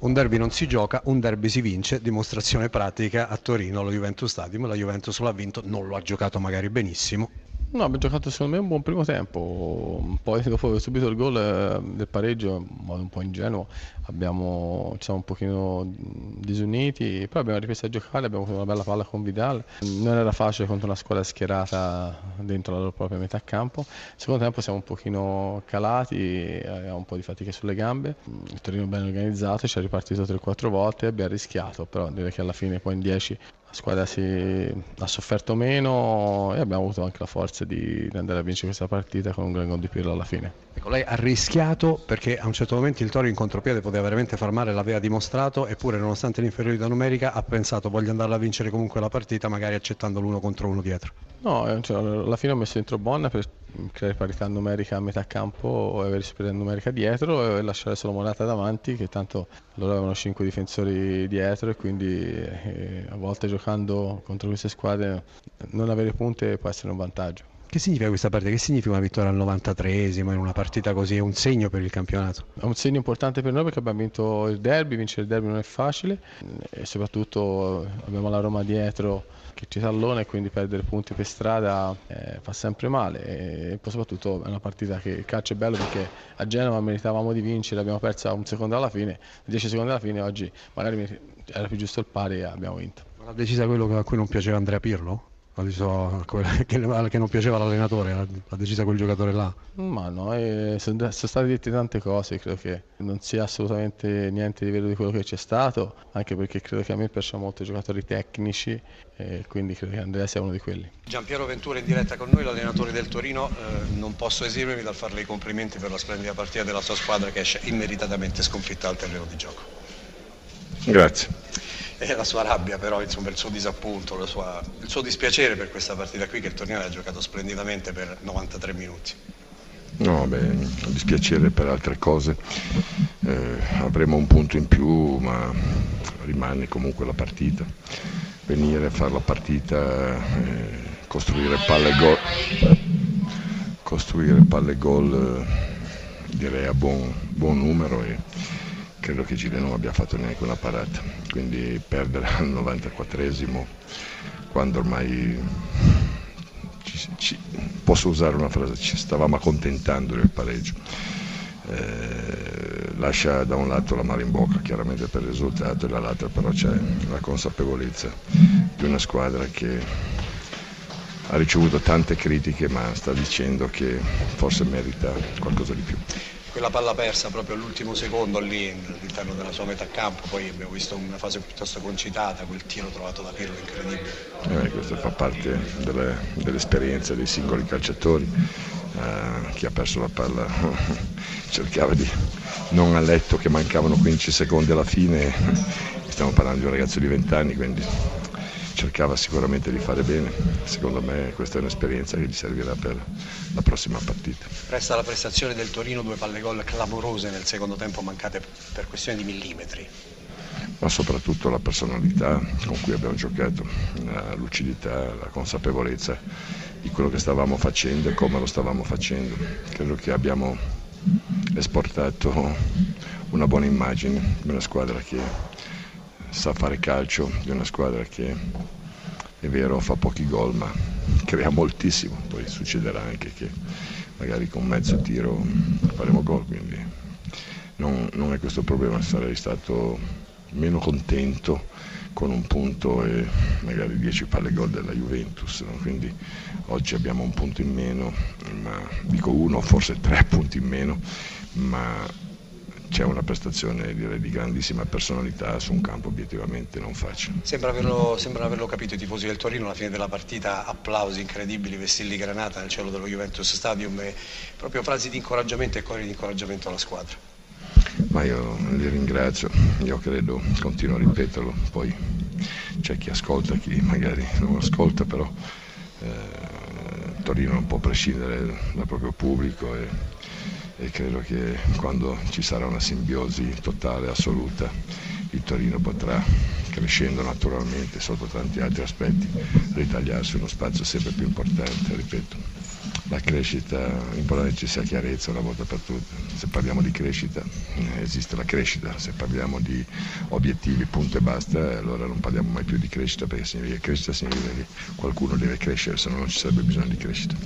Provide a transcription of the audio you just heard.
Un derby non si gioca, un derby si vince, dimostrazione pratica a Torino, allo Juventus Stadium, la Juventus l'ha vinto, non lo ha giocato magari benissimo, No, abbiamo giocato secondo me un buon primo tempo, poi dopo aver subito il gol eh, del pareggio, in modo un po' ingenuo, abbiamo, ci siamo un pochino disuniti, poi abbiamo ripreso a giocare, abbiamo avuto una bella palla con Vidal, non era facile contro una squadra schierata dentro la loro propria metà campo, secondo tempo siamo un pochino calati, abbiamo un po' di fatica sulle gambe, il Torino ben organizzato, ci ha ripartito 3-4 volte, abbiamo rischiato, però direi che alla fine poi in 10 la squadra si, ha sofferto meno e abbiamo avuto anche la forza di andare a vincere questa partita con un gran gol di Pirlo alla fine. Ecco, lei ha rischiato perché a un certo momento il Toro in contropiede poteva veramente far male, l'aveva dimostrato, eppure nonostante l'inferiorità numerica ha pensato voglio andare a vincere comunque la partita, magari accettando l'uno contro uno dietro. No, eh, cioè, alla fine ho messo dentro Bonna per creare parità numerica a metà campo e avere superiorità numerica dietro e lasciare solo Morata davanti che tanto loro avevano 5 difensori dietro e quindi eh, a volte giocando contro queste squadre non avere punte può essere un vantaggio. Che significa questa partita? Che significa una vittoria al 93esimo in una partita così? È un segno per il campionato? È un segno importante per noi perché abbiamo vinto il derby, vincere il derby non è facile e soprattutto abbiamo la Roma dietro che ci tallona e quindi perdere punti per strada eh, fa sempre male e poi soprattutto è una partita che il calcio è bello perché a Genova meritavamo di vincere, l'abbiamo persa un secondo alla fine, 10 secondi alla fine, oggi magari era più giusto il pari e abbiamo vinto. Ma l'ha decisa quello a cui non piaceva Andrea Pirlo? So, che, non piaceva l'allenatore, ha deciso quel giocatore là? Ma no, eh, sono, sono, state dette tante cose, credo che non sia assolutamente niente di vero di quello che c'è stato, anche perché credo che a me piacciono molto i giocatori tecnici e quindi credo che Andrea sia uno di quelli. Giampiero Ventura in diretta con noi, l'allenatore del Torino, eh, non posso esimermi dal farle i complimenti per la splendida partita della sua squadra che esce immeritatamente sconfitta al terreno di gioco. Grazie e la sua rabbia però, insomma, il suo disappunto, sua, il suo dispiacere per questa partita qui che il Torino ha giocato splendidamente per 93 minuti. No, beh, dispiacere per altre cose, eh, avremo un punto in più ma rimane comunque la partita, venire a fare la partita, eh, costruire palle gol, costruire palle gol eh, direi a buon, buon numero e, credo che Gile non abbia fatto neanche una parata, quindi perdere al 94esimo quando ormai ci, ci, posso usare una frase, ci stavamo accontentando del pareggio. Eh, lascia da un lato la mano in bocca chiaramente per il risultato e dall'altro però c'è la consapevolezza di una squadra che ha ricevuto tante critiche ma sta dicendo che forse merita qualcosa di più quella palla persa proprio all'ultimo secondo lì all'interno della sua metà campo, poi abbiamo visto una fase piuttosto concitata, quel tiro trovato da Pirlo incredibile. Eh, questo fa parte delle, dell'esperienza dei singoli calciatori, eh, chi ha perso la palla cercava di non a letto che mancavano 15 secondi alla fine, stiamo parlando di un ragazzo di 20 anni, quindi cercava sicuramente di fare bene, secondo me questa è un'esperienza che gli servirà per la prossima partita. Resta la prestazione del Torino, due palle gol clamorose nel secondo tempo mancate per questione di millimetri. Ma soprattutto la personalità con cui abbiamo giocato, la lucidità, la consapevolezza di quello che stavamo facendo e come lo stavamo facendo. Credo che abbiamo esportato una buona immagine di una squadra che sa fare calcio, di una squadra che è vero fa pochi gol ma crea moltissimo, poi succederà anche che magari con mezzo tiro faremo gol, quindi non, non è questo il problema, sarei stato meno contento con un punto e magari 10 palle gol della Juventus, no? quindi oggi abbiamo un punto in meno, ma dico uno, forse tre punti in meno, ma c'è una prestazione direi, di grandissima personalità su un campo obiettivamente non facile. Sembra averlo, sembra averlo capito i tifosi del Torino alla fine della partita, applausi incredibili, vessilli granata nel cielo dello Juventus Stadium e proprio frasi di incoraggiamento e cori di incoraggiamento alla squadra. Ma io li ringrazio, io credo, continuo a ripeterlo, poi c'è chi ascolta, chi magari non ascolta, però eh, Torino non può prescindere dal proprio pubblico e e credo che quando ci sarà una simbiosi totale, assoluta, il Torino potrà, crescendo naturalmente sotto tanti altri aspetti, ritagliarsi uno spazio sempre più importante, ripeto. la crescita, l'importante che ci sia chiarezza una volta per tutte. Se parliamo di crescita eh, esiste la crescita, se parliamo di obiettivi, punto e basta, allora non parliamo mai più di crescita perché significa crescita significa che qualcuno deve crescere, se no non ci sarebbe bisogno di crescita.